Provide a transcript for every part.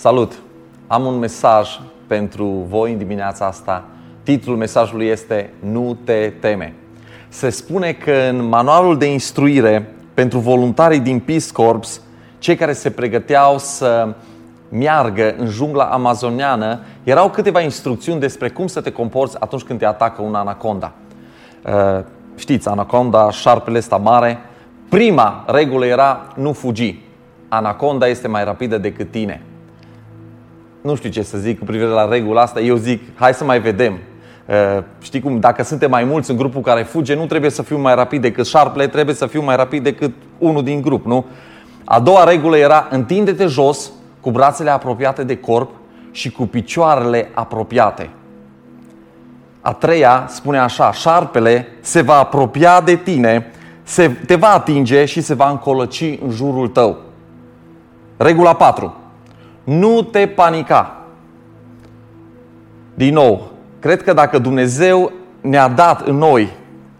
Salut! Am un mesaj pentru voi în dimineața asta. Titlul mesajului este Nu te teme. Se spune că în manualul de instruire pentru voluntarii din Peace Corps, cei care se pregăteau să meargă în jungla amazoniană, erau câteva instrucțiuni despre cum să te comporți atunci când te atacă un anaconda. Uh, știți, anaconda, șarpele ăsta mare. Prima regulă era nu fugi. Anaconda este mai rapidă decât tine nu știu ce să zic cu privire la regula asta, eu zic, hai să mai vedem. Uh, știi cum, dacă suntem mai mulți în grupul care fuge, nu trebuie să fiu mai rapid decât șarpele, trebuie să fiu mai rapid decât unul din grup, nu? A doua regulă era, întinde-te jos, cu brațele apropiate de corp și cu picioarele apropiate. A treia spune așa, șarpele se va apropia de tine, se, te va atinge și se va încolăci în jurul tău. Regula 4. Nu te panica. Din nou, cred că dacă Dumnezeu ne-a dat în noi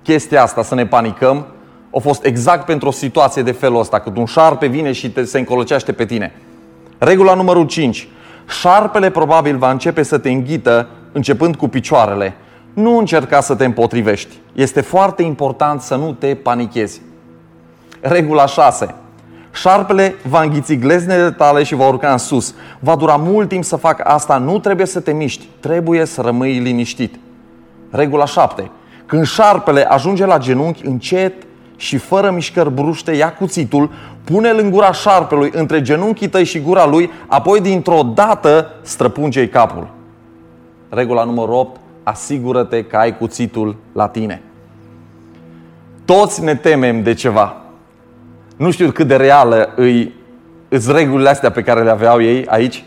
chestia asta să ne panicăm, a fost exact pentru o situație de felul ăsta, când un șarpe vine și te, se încolăcește pe tine. Regula numărul 5. Șarpele probabil va începe să te înghită începând cu picioarele. Nu încerca să te împotrivești. Este foarte important să nu te panichezi. Regula 6. Șarpele va înghiți gleznele tale și va urca în sus. Va dura mult timp să facă asta, nu trebuie să te miști, trebuie să rămâi liniștit. Regula 7. Când șarpele ajunge la genunchi, încet și fără mișcări bruște, ia cuțitul, pune-l în gura șarpelui, între genunchii tăi și gura lui, apoi dintr-o dată străpunge-i capul. Regula numărul 8. Asigură-te că ai cuțitul la tine. Toți ne temem de ceva. Nu știu cât de reală îi, îți regulile astea pe care le aveau ei aici,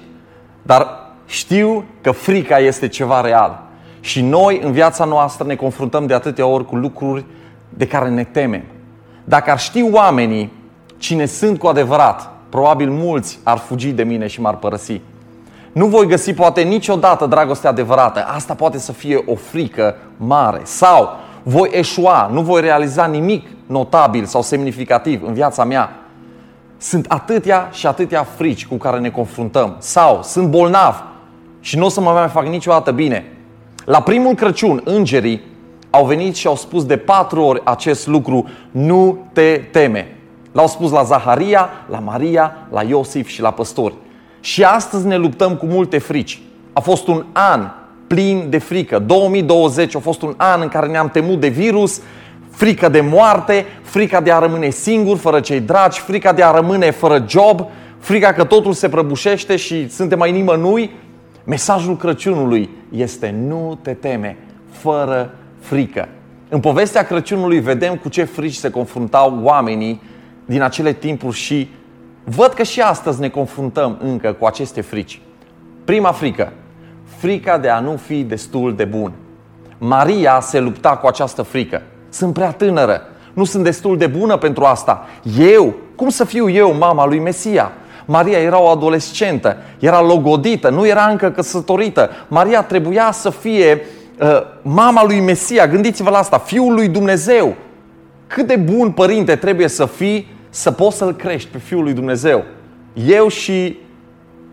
dar știu că frica este ceva real. Și noi, în viața noastră, ne confruntăm de atâtea ori cu lucruri de care ne temem. Dacă ar ști oamenii cine sunt cu adevărat, probabil mulți ar fugi de mine și m-ar părăsi. Nu voi găsi poate niciodată dragostea adevărată. Asta poate să fie o frică mare. Sau voi eșua, nu voi realiza nimic notabil sau semnificativ în viața mea. Sunt atâtea și atâtea frici cu care ne confruntăm. Sau sunt bolnav și nu o să mă mai fac niciodată bine. La primul Crăciun, îngerii au venit și au spus de patru ori acest lucru, nu te teme. L-au spus la Zaharia, la Maria, la Iosif și la păstori. Și astăzi ne luptăm cu multe frici. A fost un an plin de frică. 2020 a fost un an în care ne-am temut de virus, frică de moarte, frica de a rămâne singur, fără cei dragi, frica de a rămâne fără job, frica că totul se prăbușește și suntem mai nimănui. Mesajul Crăciunului este nu te teme, fără frică. În povestea Crăciunului vedem cu ce frici se confruntau oamenii din acele timpuri și văd că și astăzi ne confruntăm încă cu aceste frici. Prima frică, frica de a nu fi destul de bun. Maria se lupta cu această frică. Sunt prea tânără, nu sunt destul de bună pentru asta. Eu, cum să fiu eu mama lui Mesia? Maria era o adolescentă, era logodită, nu era încă căsătorită. Maria trebuia să fie uh, mama lui Mesia. Gândiți-vă la asta, fiul lui Dumnezeu. Cât de bun părinte trebuie să fii să poți să-l crești pe fiul lui Dumnezeu. Eu și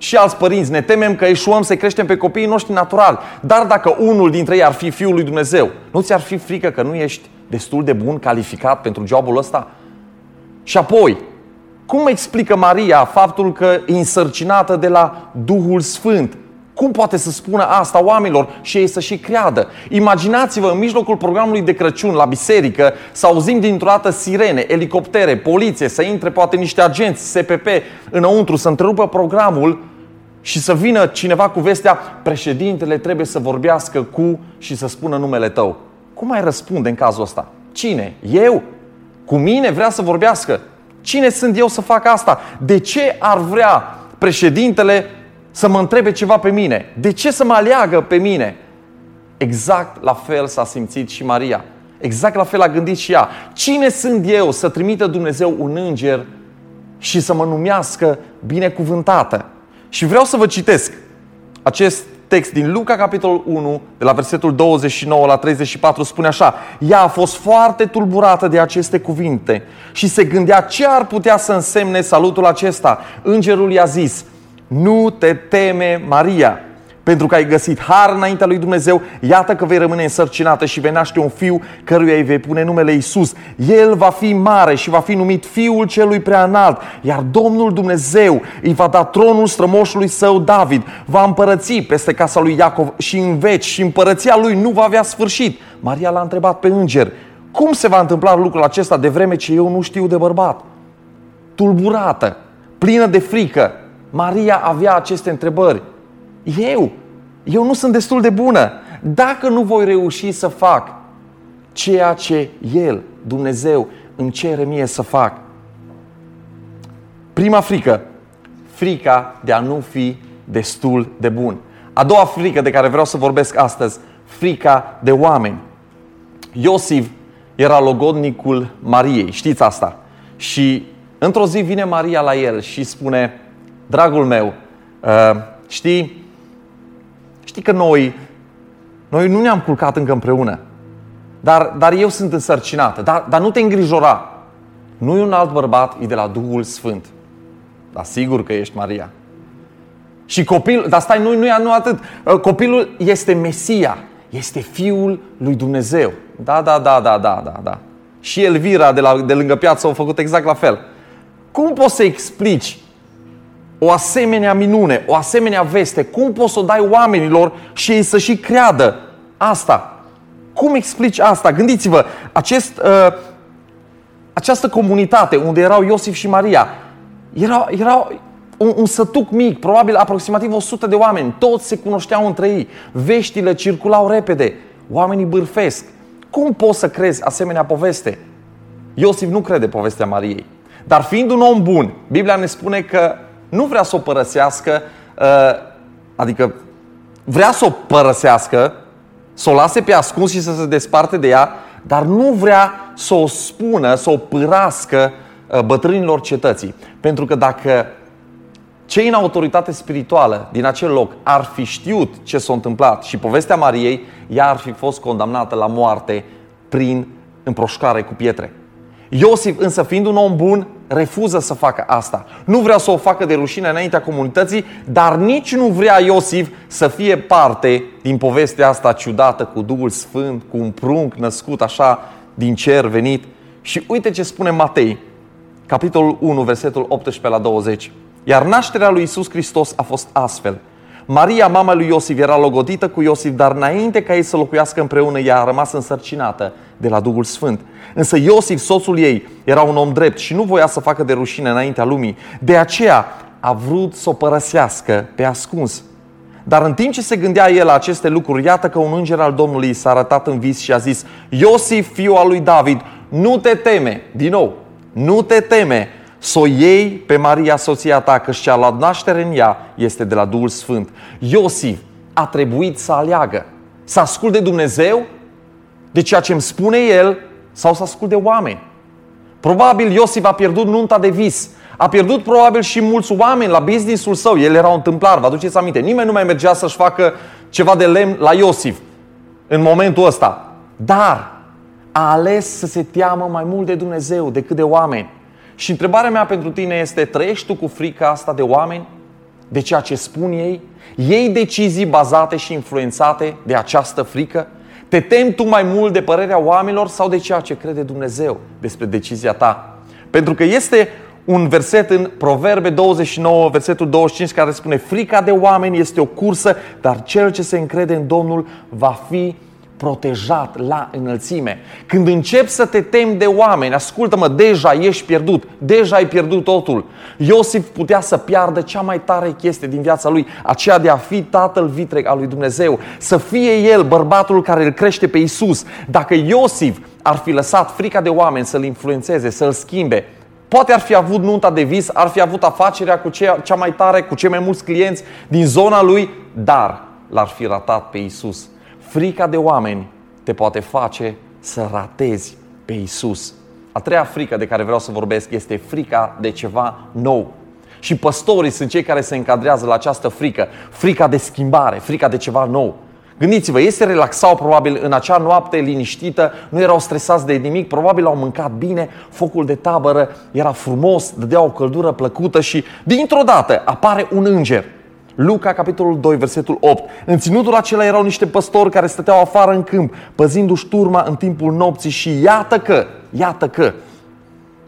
și alți părinți ne temem că eșuăm să creștem pe copiii noștri natural. Dar dacă unul dintre ei ar fi fiul lui Dumnezeu, nu ți-ar fi frică că nu ești destul de bun, calificat pentru jobul ăsta? Și apoi, cum explică Maria faptul că e însărcinată de la Duhul Sfânt? Cum poate să spună asta oamenilor și ei să și creadă? Imaginați-vă în mijlocul programului de Crăciun la biserică să auzim dintr-o dată sirene, elicoptere, poliție, să intre poate niște agenți SPP înăuntru, să întrerupă programul și să vină cineva cu vestea, președintele trebuie să vorbească cu și să spună numele tău. Cum ai răspunde în cazul ăsta? Cine? Eu? Cu mine vrea să vorbească? Cine sunt eu să fac asta? De ce ar vrea președintele să mă întrebe ceva pe mine? De ce să mă aleagă pe mine? Exact la fel s-a simțit și Maria. Exact la fel a gândit și ea. Cine sunt eu să trimită Dumnezeu un înger și să mă numească binecuvântată? Și vreau să vă citesc acest text din Luca, capitolul 1, de la versetul 29 la 34, spune așa. Ea a fost foarte tulburată de aceste cuvinte și se gândea ce ar putea să însemne salutul acesta. Îngerul i-a zis, Nu te teme, Maria, pentru că ai găsit har înaintea lui Dumnezeu, iată că vei rămâne însărcinată și vei naște un fiu căruia îi vei pune numele Isus. El va fi mare și va fi numit Fiul celui prea înalt, iar Domnul Dumnezeu îi va da tronul strămoșului său David, va împărăți peste casa lui Iacov și în veci și împărăția lui nu va avea sfârșit. Maria l-a întrebat pe înger, cum se va întâmpla lucrul acesta de vreme ce eu nu știu de bărbat? Tulburată, plină de frică, Maria avea aceste întrebări. Eu, eu nu sunt destul de bună. Dacă nu voi reuși să fac ceea ce El, Dumnezeu, îmi cere mie să fac. Prima frică, frica de a nu fi destul de bun. A doua frică de care vreau să vorbesc astăzi, frica de oameni. Iosif era logodnicul Mariei, știți asta. Și într-o zi vine Maria la el și spune, dragul meu, uh, știi, știi că noi, noi nu ne-am culcat încă împreună, dar, dar eu sunt însărcinată, dar, dar nu te îngrijora. Nu e un alt bărbat, e de la Duhul Sfânt. Dar sigur că ești Maria. Și copilul, dar stai, nu, nu, nu atât. Uh, copilul este Mesia, este Fiul lui Dumnezeu. Da, da, da, da, da, da, da. Și Elvira de, la, de lângă piață au făcut exact la fel. Cum poți să explici o asemenea minune, o asemenea veste, cum poți să o dai oamenilor și ei să și creadă asta? Cum explici asta? Gândiți-vă, acest, uh, această comunitate unde erau Iosif și Maria, era, era un, un sătuc mic, probabil aproximativ 100 de oameni, toți se cunoșteau între ei, veștile circulau repede, oamenii bârfesc. Cum poți să crezi asemenea poveste? Iosif nu crede povestea Mariei. Dar fiind un om bun, Biblia ne spune că nu vrea să o părăsească, uh, adică vrea să o părăsească, să o lase pe ascuns și să se desparte de ea, dar nu vrea să o spună, să o părască uh, bătrânilor cetății. Pentru că dacă cei în autoritate spirituală din acel loc ar fi știut ce s-a întâmplat și povestea Mariei, ea ar fi fost condamnată la moarte prin împroșcare cu pietre. Iosif, însă, fiind un om bun, refuză să facă asta. Nu vrea să o facă de rușine înaintea comunității, dar nici nu vrea Iosif să fie parte din povestea asta ciudată cu Duhul Sfânt, cu un prunc născut așa din cer venit. Și uite ce spune Matei, capitolul 1, versetul 18 la 20. Iar nașterea lui Isus Hristos a fost astfel – Maria, mama lui Iosif, era logodită cu Iosif, dar înainte ca ei să locuiască împreună, ea a rămas însărcinată de la Duhul Sfânt. Însă Iosif, soțul ei, era un om drept și nu voia să facă de rușine înaintea lumii. De aceea a vrut să o părăsească pe ascuns. Dar în timp ce se gândea el la aceste lucruri, iată că un înger al Domnului s-a arătat în vis și a zis Iosif, fiul al lui David, nu te teme, din nou, nu te teme să o iei pe Maria, soția ta, că și-a luat naștere în ea este de la Duhul Sfânt. Iosif a trebuit să aleagă. Să ascult de Dumnezeu, de ceea ce îmi spune El, sau să ascult de oameni. Probabil Iosif a pierdut nunta de vis. A pierdut probabil și mulți oameni la businessul său. El era un tâmplar, vă aduceți aminte. Nimeni nu mai mergea să-și facă ceva de lemn la Iosif în momentul ăsta. Dar a ales să se teamă mai mult de Dumnezeu decât de oameni. Și întrebarea mea pentru tine este, trăiești tu cu frica asta de oameni? De ceea ce spun ei? Ei decizii bazate și influențate de această frică? Te temi tu mai mult de părerea oamenilor sau de ceea ce crede Dumnezeu despre decizia ta? Pentru că este un verset în Proverbe 29, versetul 25, care spune Frica de oameni este o cursă, dar cel ce se încrede în Domnul va fi protejat la înălțime. Când începi să te temi de oameni, ascultă-mă, deja ești pierdut, deja ai pierdut totul. Iosif putea să piardă cea mai tare chestie din viața lui, aceea de a fi tatăl vitreg al lui Dumnezeu, să fie el bărbatul care îl crește pe Isus. Dacă Iosif ar fi lăsat frica de oameni să-l influențeze, să-l schimbe, Poate ar fi avut nunta de vis, ar fi avut afacerea cu cea, cea mai tare, cu cei mai mulți clienți din zona lui, dar l-ar fi ratat pe Isus. Frica de oameni te poate face să ratezi pe Isus. A treia frică de care vreau să vorbesc este frica de ceva nou. Și păstorii sunt cei care se încadrează la această frică, frica de schimbare, frica de ceva nou. Gândiți-vă, ei se relaxau probabil în acea noapte liniștită, nu erau stresați de nimic, probabil au mâncat bine, focul de tabără era frumos, dădea o căldură plăcută și dintr-o dată apare un înger. Luca, capitolul 2, versetul 8. În ținutul acela erau niște păstori care stăteau afară în câmp, păzindu-și turma în timpul nopții și iată că, iată că,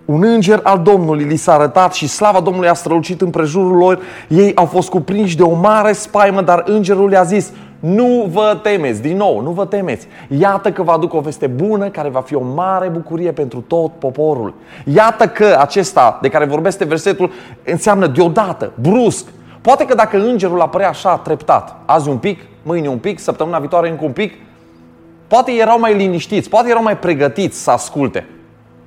un înger al Domnului li s-a arătat și slava Domnului a strălucit în prejurul lor. Ei au fost cuprinși de o mare spaimă, dar îngerul le-a zis, nu vă temeți, din nou, nu vă temeți. Iată că vă aduc o veste bună care va fi o mare bucurie pentru tot poporul. Iată că acesta de care vorbește versetul înseamnă deodată, brusc. Poate că dacă îngerul apărea așa treptat, azi un pic, mâine un pic, săptămâna viitoare încă un pic, poate erau mai liniștiți, poate erau mai pregătiți să asculte.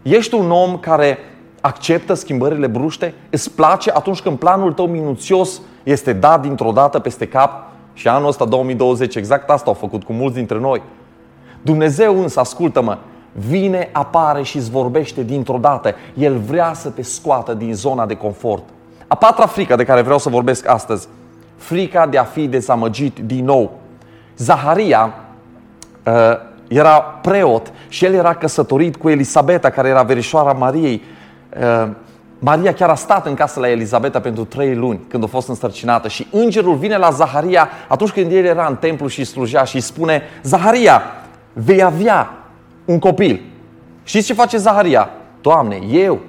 Ești un om care acceptă schimbările bruște? Îți place atunci când planul tău minuțios este dat dintr-o dată peste cap? Și anul ăsta, 2020, exact asta au făcut cu mulți dintre noi. Dumnezeu însă, ascultă-mă, vine, apare și îți vorbește dintr-o dată. El vrea să te scoată din zona de confort. A patra frică de care vreau să vorbesc astăzi, frica de a fi dezamăgit din nou. Zaharia uh, era preot și el era căsătorit cu Elisabeta, care era verișoara Mariei. Uh, Maria chiar a stat în casă la Elisabeta pentru trei luni când a fost însărcinată și îngerul vine la Zaharia atunci când el era în templu și slujea și îi spune Zaharia, vei avea un copil. Știți ce face Zaharia? Doamne, eu,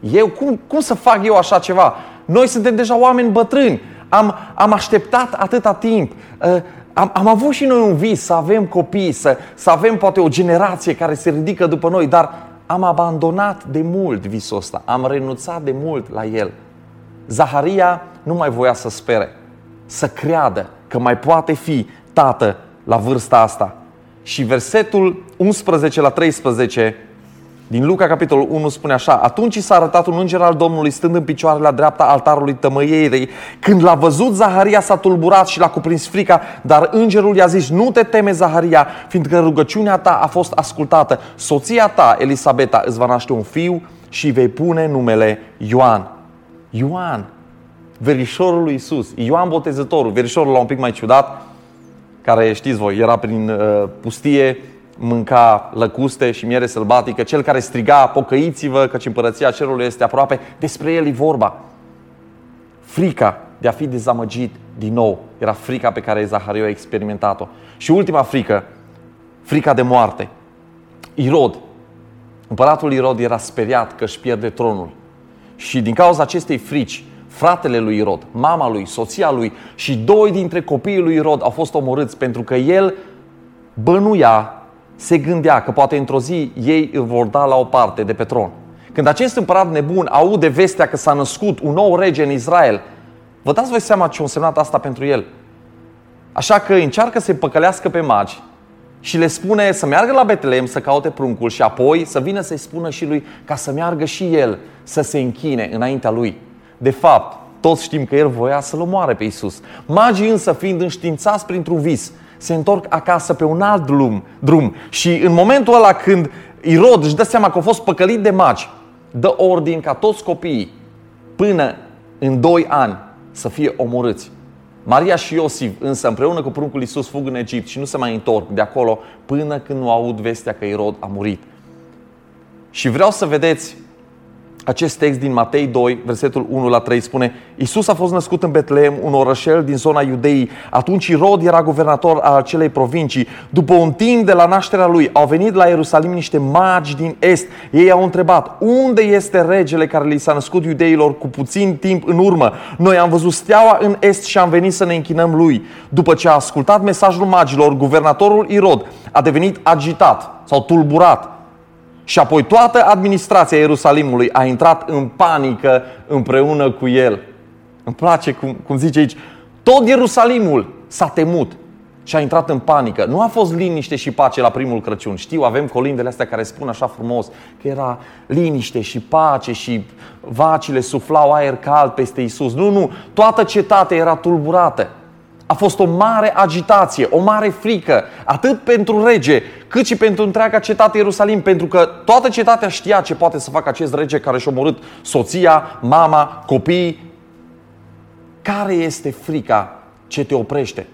eu, cum, cum să fac eu așa ceva? Noi suntem deja oameni bătrâni, am, am așteptat atâta timp, uh, am, am avut și noi un vis să avem copii, să, să avem poate o generație care se ridică după noi, dar am abandonat de mult visul ăsta, am renunțat de mult la el. Zaharia nu mai voia să spere, să creadă că mai poate fi tată la vârsta asta. Și versetul 11 la 13 din Luca, capitolul 1, spune așa Atunci s-a arătat un înger al Domnului stând în picioare la dreapta altarului tămăierei. Când l-a văzut, Zaharia s-a tulburat și l-a cuprins frica, dar îngerul i-a zis, nu te teme, Zaharia, fiindcă rugăciunea ta a fost ascultată. Soția ta, Elisabeta, îți va naște un fiu și vei pune numele Ioan. Ioan, verișorul lui Isus, Ioan Botezătorul, verișorul la un pic mai ciudat, care știți voi, era prin uh, pustie, mânca lăcuste și miere sălbatică, cel care striga, pocăiți-vă căci împărăția cerului este aproape, despre el e vorba. Frica de a fi dezamăgit din nou era frica pe care Zahariu a experimentat-o. Și ultima frică, frica de moarte. Irod, împăratul Irod era speriat că își pierde tronul. Și din cauza acestei frici, fratele lui Irod, mama lui, soția lui și doi dintre copiii lui Irod au fost omorâți pentru că el bănuia se gândea că poate într-o zi ei îl vor da la o parte de pe tron. Când acest împărat nebun aude vestea că s-a născut un nou rege în Israel, vă dați voi seama ce a însemnat asta pentru el. Așa că încearcă să-i păcălească pe magi și le spune să meargă la Betlehem să caute pruncul și apoi să vină să-i spună și lui ca să meargă și el să se închine înaintea lui. De fapt, toți știm că el voia să-l omoare pe Isus. Magii însă fiind înștiințați printr-un vis, se întorc acasă pe un alt drum, drum. Și în momentul ăla când Irod își dă seama că a fost păcălit de magi, dă ordin ca toți copiii până în doi ani să fie omorâți. Maria și Iosif însă împreună cu pruncul Iisus fug în Egipt și nu se mai întorc de acolo până când nu aud vestea că Irod a murit. Și vreau să vedeți acest text din Matei 2, versetul 1 la 3 spune Iisus a fost născut în Betlehem, un orășel din zona Iudeii. Atunci Irod era guvernator al acelei provincii. După un timp de la nașterea lui, au venit la Ierusalim niște magi din Est. Ei au întrebat, unde este regele care li s-a născut iudeilor cu puțin timp în urmă? Noi am văzut steaua în Est și am venit să ne închinăm lui. După ce a ascultat mesajul magilor, guvernatorul Irod a devenit agitat sau tulburat și apoi toată administrația Ierusalimului a intrat în panică împreună cu el. Îmi place cum, cum zice aici. Tot Ierusalimul s-a temut și a intrat în panică. Nu a fost liniște și pace la primul Crăciun. Știu, avem colindele astea care spun așa frumos că era liniște și pace și vacile suflau aer cald peste Isus. Nu, nu, toată cetatea era tulburată a fost o mare agitație, o mare frică, atât pentru rege, cât și pentru întreaga cetate Ierusalim, pentru că toată cetatea știa ce poate să facă acest rege care și-a omorât soția, mama, copiii. Care este frica ce te oprește?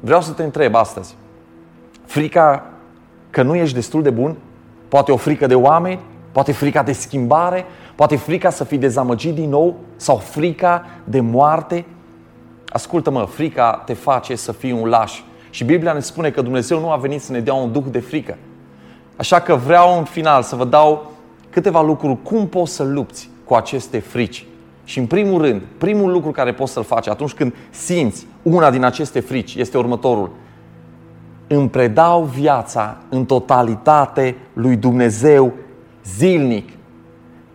vreau să te întreb astăzi. Frica că nu ești destul de bun? Poate o frică de oameni? Poate frica de schimbare? Poate frica să fii dezamăgit din nou? Sau frica de moarte? Ascultă-mă, frica te face să fii un laș. Și Biblia ne spune că Dumnezeu nu a venit să ne dea un duh de frică. Așa că vreau în final să vă dau câteva lucruri cum poți să lupți cu aceste frici. Și în primul rând, primul lucru care poți să-l faci atunci când simți una din aceste frici este următorul. Îmi predau viața în totalitate lui Dumnezeu zilnic.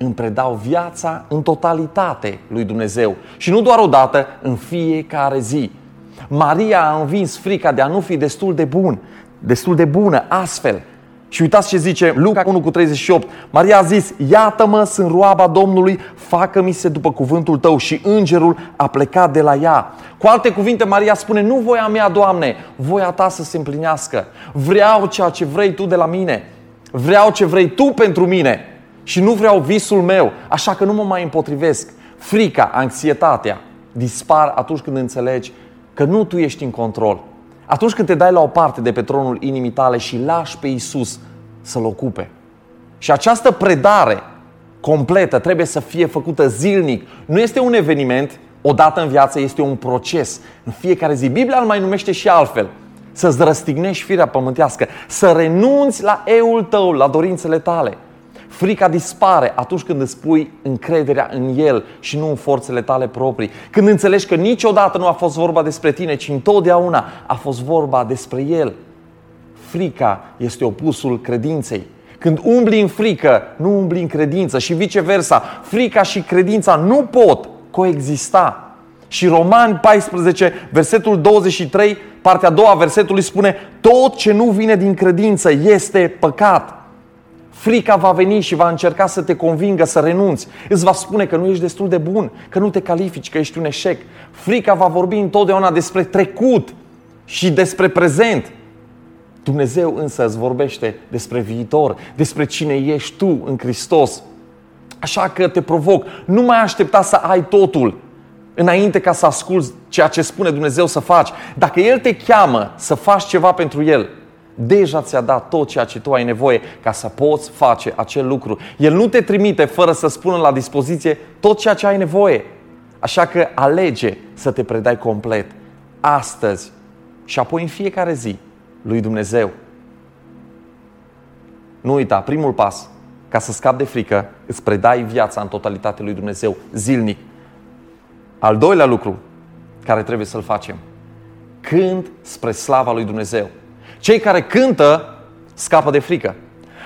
Îmi predau viața în totalitate lui Dumnezeu. Și nu doar o dată, în fiecare zi. Maria a învins frica de a nu fi destul de bun, destul de bună, astfel și uitați ce zice Luca 1 cu 38. Maria a zis, iată-mă, sunt roaba Domnului, facă-mi se după cuvântul tău. Și îngerul a plecat de la ea. Cu alte cuvinte, Maria spune, nu voia mea, Doamne, voia ta să se împlinească. Vreau ceea ce vrei tu de la mine. Vreau ce vrei tu pentru mine. Și nu vreau visul meu, așa că nu mă mai împotrivesc. Frica, anxietatea dispar atunci când înțelegi că nu tu ești în control, atunci când te dai la o parte de pe tronul inimii tale și lași pe Isus să-l ocupe. Și această predare completă trebuie să fie făcută zilnic. Nu este un eveniment, odată în viață, este un proces. În fiecare zi. Biblia îl mai numește și altfel. Să-ți răstignești firea pământească, să renunți la eul tău, la dorințele tale. Frica dispare atunci când îți pui încrederea în El și nu în forțele tale proprii. Când înțelegi că niciodată nu a fost vorba despre tine, ci întotdeauna a fost vorba despre El. Frica este opusul credinței. Când umbli în frică, nu umbli în credință și viceversa. Frica și credința nu pot coexista. Și Romani 14, versetul 23, partea a doua versetului spune Tot ce nu vine din credință este păcat. Frica va veni și va încerca să te convingă să renunți. Îți va spune că nu ești destul de bun, că nu te califici, că ești un eșec. Frica va vorbi întotdeauna despre trecut și despre prezent. Dumnezeu însă îți vorbește despre viitor, despre cine ești tu în Hristos. Așa că te provoc, nu mai aștepta să ai totul înainte ca să asculți ceea ce spune Dumnezeu să faci. Dacă El te cheamă să faci ceva pentru El, deja ți-a dat tot ceea ce tu ai nevoie ca să poți face acel lucru. El nu te trimite fără să spună la dispoziție tot ceea ce ai nevoie. Așa că alege să te predai complet astăzi și apoi în fiecare zi lui Dumnezeu. Nu uita, primul pas, ca să scapi de frică, îți predai viața în totalitate lui Dumnezeu, zilnic. Al doilea lucru care trebuie să-l facem, când spre slava lui Dumnezeu. Cei care cântă scapă de frică.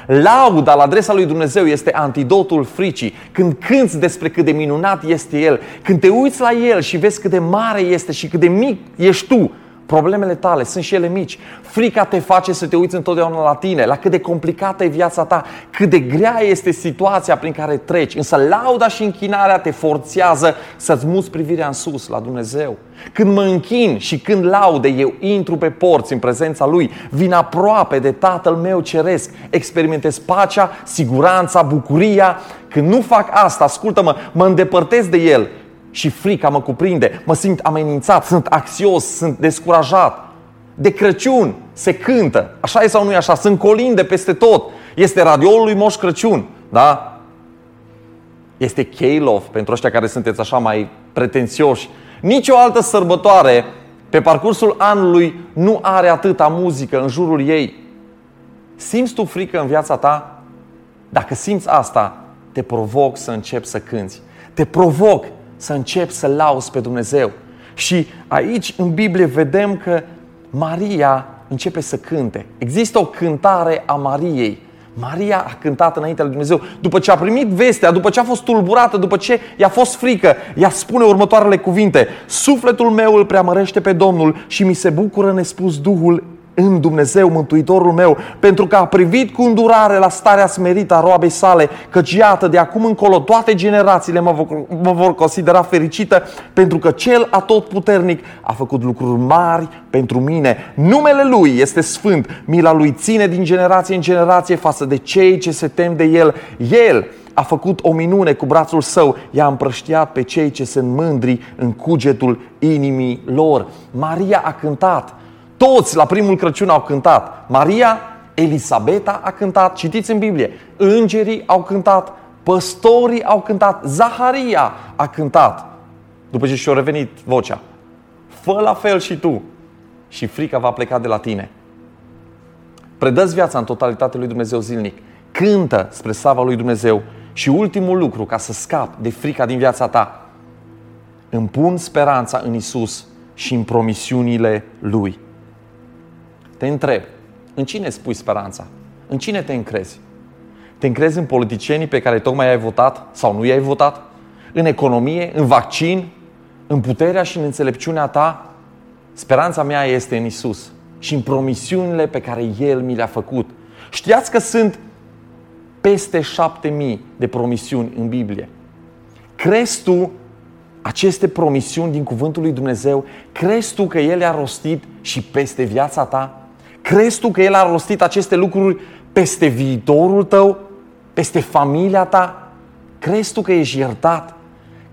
Lauda la adresa lui Dumnezeu este antidotul fricii. Când cânți despre cât de minunat este El, când te uiți la El și vezi cât de mare este și cât de mic ești tu, Problemele tale sunt și ele mici. Frica te face să te uiți întotdeauna la tine, la cât de complicată e viața ta, cât de grea este situația prin care treci. Însă lauda și închinarea te forțează să-ți muți privirea în sus, la Dumnezeu. Când mă închin și când laude, eu intru pe porți în prezența Lui, vin aproape de Tatăl meu ceresc, experimentez pacea, siguranța, bucuria. Când nu fac asta, ascultă-mă, mă îndepărtez de El și frica mă cuprinde, mă simt amenințat, sunt axios, sunt descurajat. De Crăciun se cântă, așa e sau nu e așa, sunt colinde peste tot. Este radioul lui Moș Crăciun, da? Este Keilov, pentru ăștia care sunteți așa mai pretențioși. Nici o altă sărbătoare pe parcursul anului nu are atâta muzică în jurul ei. Simți tu frică în viața ta? Dacă simți asta, te provoc să începi să cânți. Te provoc să începi să lauzi pe Dumnezeu. Și aici în Biblie vedem că Maria începe să cânte. Există o cântare a Mariei. Maria a cântat înaintea lui Dumnezeu. După ce a primit vestea, după ce a fost tulburată, după ce i-a fost frică, ea spune următoarele cuvinte. Sufletul meu îl preamărește pe Domnul și mi se bucură nespus Duhul în Dumnezeu, Mântuitorul meu, pentru că a privit cu îndurare la starea smerită a roabei sale, căci iată, de acum încolo toate generațiile mă vor, mă vor considera fericită, pentru că Cel atotputernic a făcut lucruri mari pentru mine. Numele Lui este sfânt, mila Lui ține din generație în generație față de cei ce se tem de El. El a făcut o minune cu brațul său, i-a împrăștiat pe cei ce sunt mândri în cugetul inimii lor. Maria a cântat, Toți la primul Crăciun au cântat. Maria, Elisabeta a cântat, citiți în Biblie. Îngerii au cântat, păstorii au cântat, Zaharia a cântat. După ce și-a revenit vocea. Fă la fel și tu și frica va pleca de la tine. Predă viața în totalitate lui Dumnezeu zilnic. Cântă spre slava lui Dumnezeu și ultimul lucru, ca să scap de frica din viața ta, îmi pun speranța în Isus și în promisiunile Lui. Te întreb, în cine spui speranța? În cine te încrezi? Te încrezi în politicienii pe care tocmai ai votat sau nu i-ai votat? În economie, în vaccin, în puterea și în înțelepciunea ta? Speranța mea este în Isus și în promisiunile pe care El mi le-a făcut. Știați că sunt peste șapte mii de promisiuni în Biblie. Crezi tu aceste promisiuni din Cuvântul lui Dumnezeu? Crezi tu că El a rostit și peste viața ta? Crezi tu că El a rostit aceste lucruri peste viitorul tău? Peste familia ta? Crezi tu că ești iertat?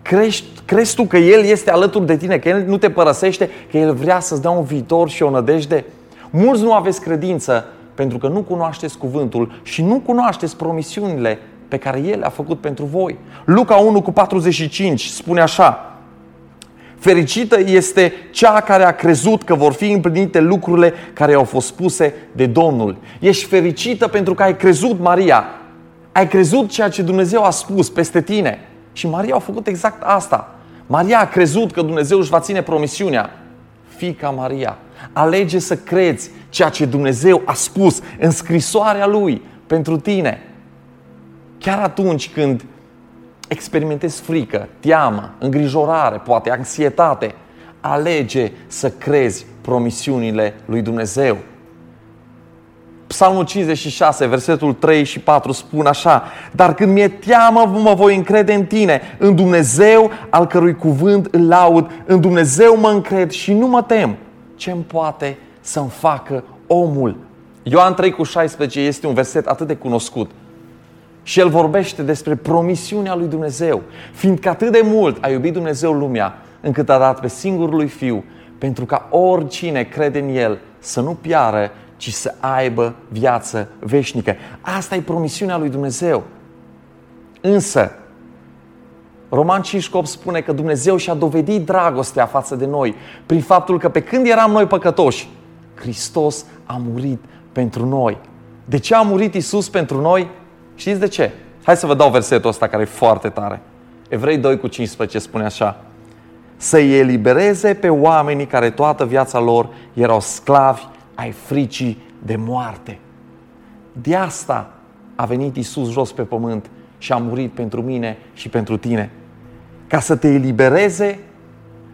Crezi, crezi tu că El este alături de tine, că El nu te părăsește, că El vrea să-ți dea un viitor și o nădejde? Mulți nu aveți credință pentru că nu cunoașteți cuvântul și nu cunoașteți promisiunile pe care El a făcut pentru voi. Luca 1 cu 45 spune așa, Fericită este cea care a crezut că vor fi împlinite lucrurile care au fost spuse de Domnul. Ești fericită pentru că ai crezut, Maria. Ai crezut ceea ce Dumnezeu a spus peste tine. Și Maria a făcut exact asta. Maria a crezut că Dumnezeu își va ține promisiunea. Fica Maria, alege să crezi ceea ce Dumnezeu a spus în scrisoarea Lui pentru tine. Chiar atunci când experimentezi frică, teamă, îngrijorare, poate anxietate, alege să crezi promisiunile lui Dumnezeu. Psalmul 56, versetul 3 și 4 spun așa, Dar când mi-e teamă, mă voi încrede în tine, în Dumnezeu al cărui cuvânt îl laud, în Dumnezeu mă încred și nu mă tem. Ce-mi poate să-mi facă omul? Ioan 3 cu 16 este un verset atât de cunoscut. Și el vorbește despre promisiunea lui Dumnezeu, fiindcă atât de mult a iubit Dumnezeu lumea, încât a dat pe singurul lui Fiu, pentru ca oricine crede în El să nu piară, ci să aibă viață veșnică. Asta e promisiunea lui Dumnezeu. Însă, Roman 5 spune că Dumnezeu și-a dovedit dragostea față de noi prin faptul că pe când eram noi păcătoși, Hristos a murit pentru noi. De ce a murit Isus pentru noi? Știți de ce? Hai să vă dau versetul ăsta care e foarte tare. Evrei 2 cu 15 spune așa. Să-i elibereze pe oamenii care toată viața lor erau sclavi ai fricii de moarte. De asta a venit Isus jos pe pământ și a murit pentru mine și pentru tine. Ca să te elibereze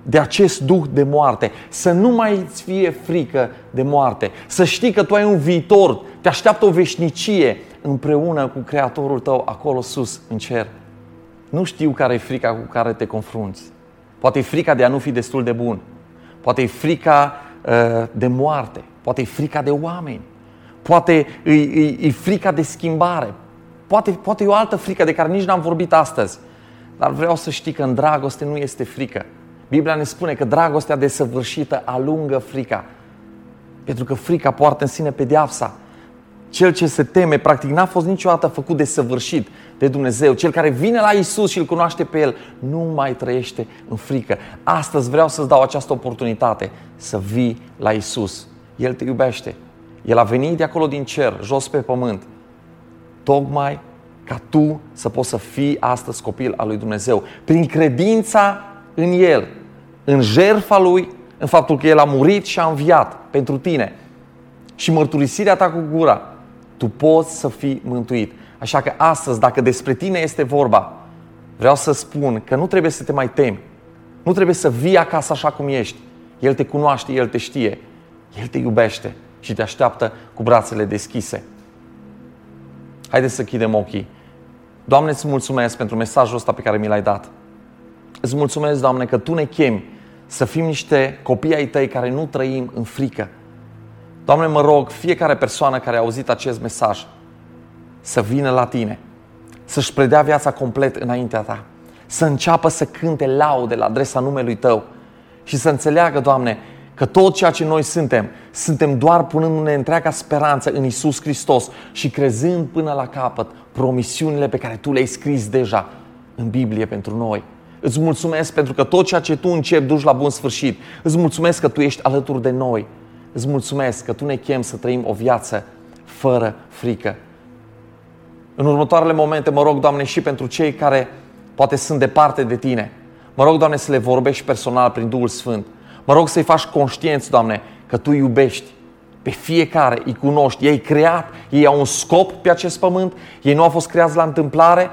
de acest duh de moarte, să nu mai îți fie frică de moarte, să știi că tu ai un viitor, te așteaptă o veșnicie împreună cu Creatorul tău acolo sus, în cer. Nu știu care e frica cu care te confrunți. Poate e frica de a nu fi destul de bun. Poate e frica uh, de moarte. Poate e frica de oameni. Poate e, e, e frica de schimbare. Poate, poate e o altă frică de care nici n-am vorbit astăzi. Dar vreau să știi că în dragoste nu este frică. Biblia ne spune că dragostea desăvârșită alungă frica. Pentru că frica poartă în sine pedeapsa. Cel ce se teme, practic, n-a fost niciodată făcut de săvârșit de Dumnezeu. Cel care vine la Isus și îl cunoaște pe El, nu mai trăiește în frică. Astăzi vreau să-ți dau această oportunitate să vii la Isus. El te iubește. El a venit de acolo din cer, jos pe pământ, tocmai ca tu să poți să fii astăzi copil al lui Dumnezeu. Prin credința în El, în jertfa Lui, în faptul că El a murit și a înviat pentru tine și mărturisirea ta cu gura, tu poți să fii mântuit. Așa că astăzi, dacă despre tine este vorba, vreau să spun că nu trebuie să te mai temi. Nu trebuie să vii acasă așa cum ești. El te cunoaște, El te știe, El te iubește și te așteaptă cu brațele deschise. Haideți să chidem ochii. Doamne, îți mulțumesc pentru mesajul ăsta pe care mi l-ai dat. Îți mulțumesc, Doamne, că Tu ne chemi să fim niște copii ai Tăi care nu trăim în frică. Doamne, mă rog, fiecare persoană care a auzit acest mesaj să vină la Tine, să-și predea viața complet înaintea Ta, să înceapă să cânte laude la adresa numelui Tău și să înțeleagă, Doamne, Că tot ceea ce noi suntem, suntem doar punându-ne întreaga speranță în Isus Hristos și crezând până la capăt promisiunile pe care Tu le-ai scris deja în Biblie pentru noi. Îți mulțumesc pentru că tot ceea ce Tu începi duci la bun sfârșit. Îți mulțumesc că Tu ești alături de noi. Îți mulțumesc că Tu ne chem să trăim o viață fără frică. În următoarele momente mă rog, Doamne, și pentru cei care poate sunt departe de Tine. Mă rog, Doamne, să le vorbești personal prin Duhul Sfânt. Mă rog să-i faci conștienți, Doamne, că Tu iubești pe fiecare, îi cunoști, ei creat, ei au un scop pe acest pământ, ei nu au fost creați la întâmplare,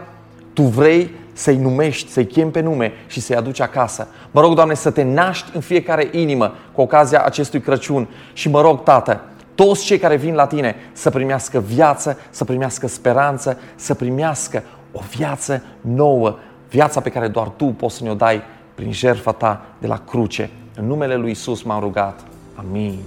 Tu vrei să-i numești, să-i chem pe nume și să-i aduci acasă. Mă rog, Doamne, să te naști în fiecare inimă cu ocazia acestui Crăciun și mă rog, Tată, toți cei care vin la Tine să primească viață, să primească speranță, să primească o viață nouă, viața pe care doar Tu poți să ne-o dai prin jertfa Ta de la cruce. În numele Lui Isus m-am rugat. Amin.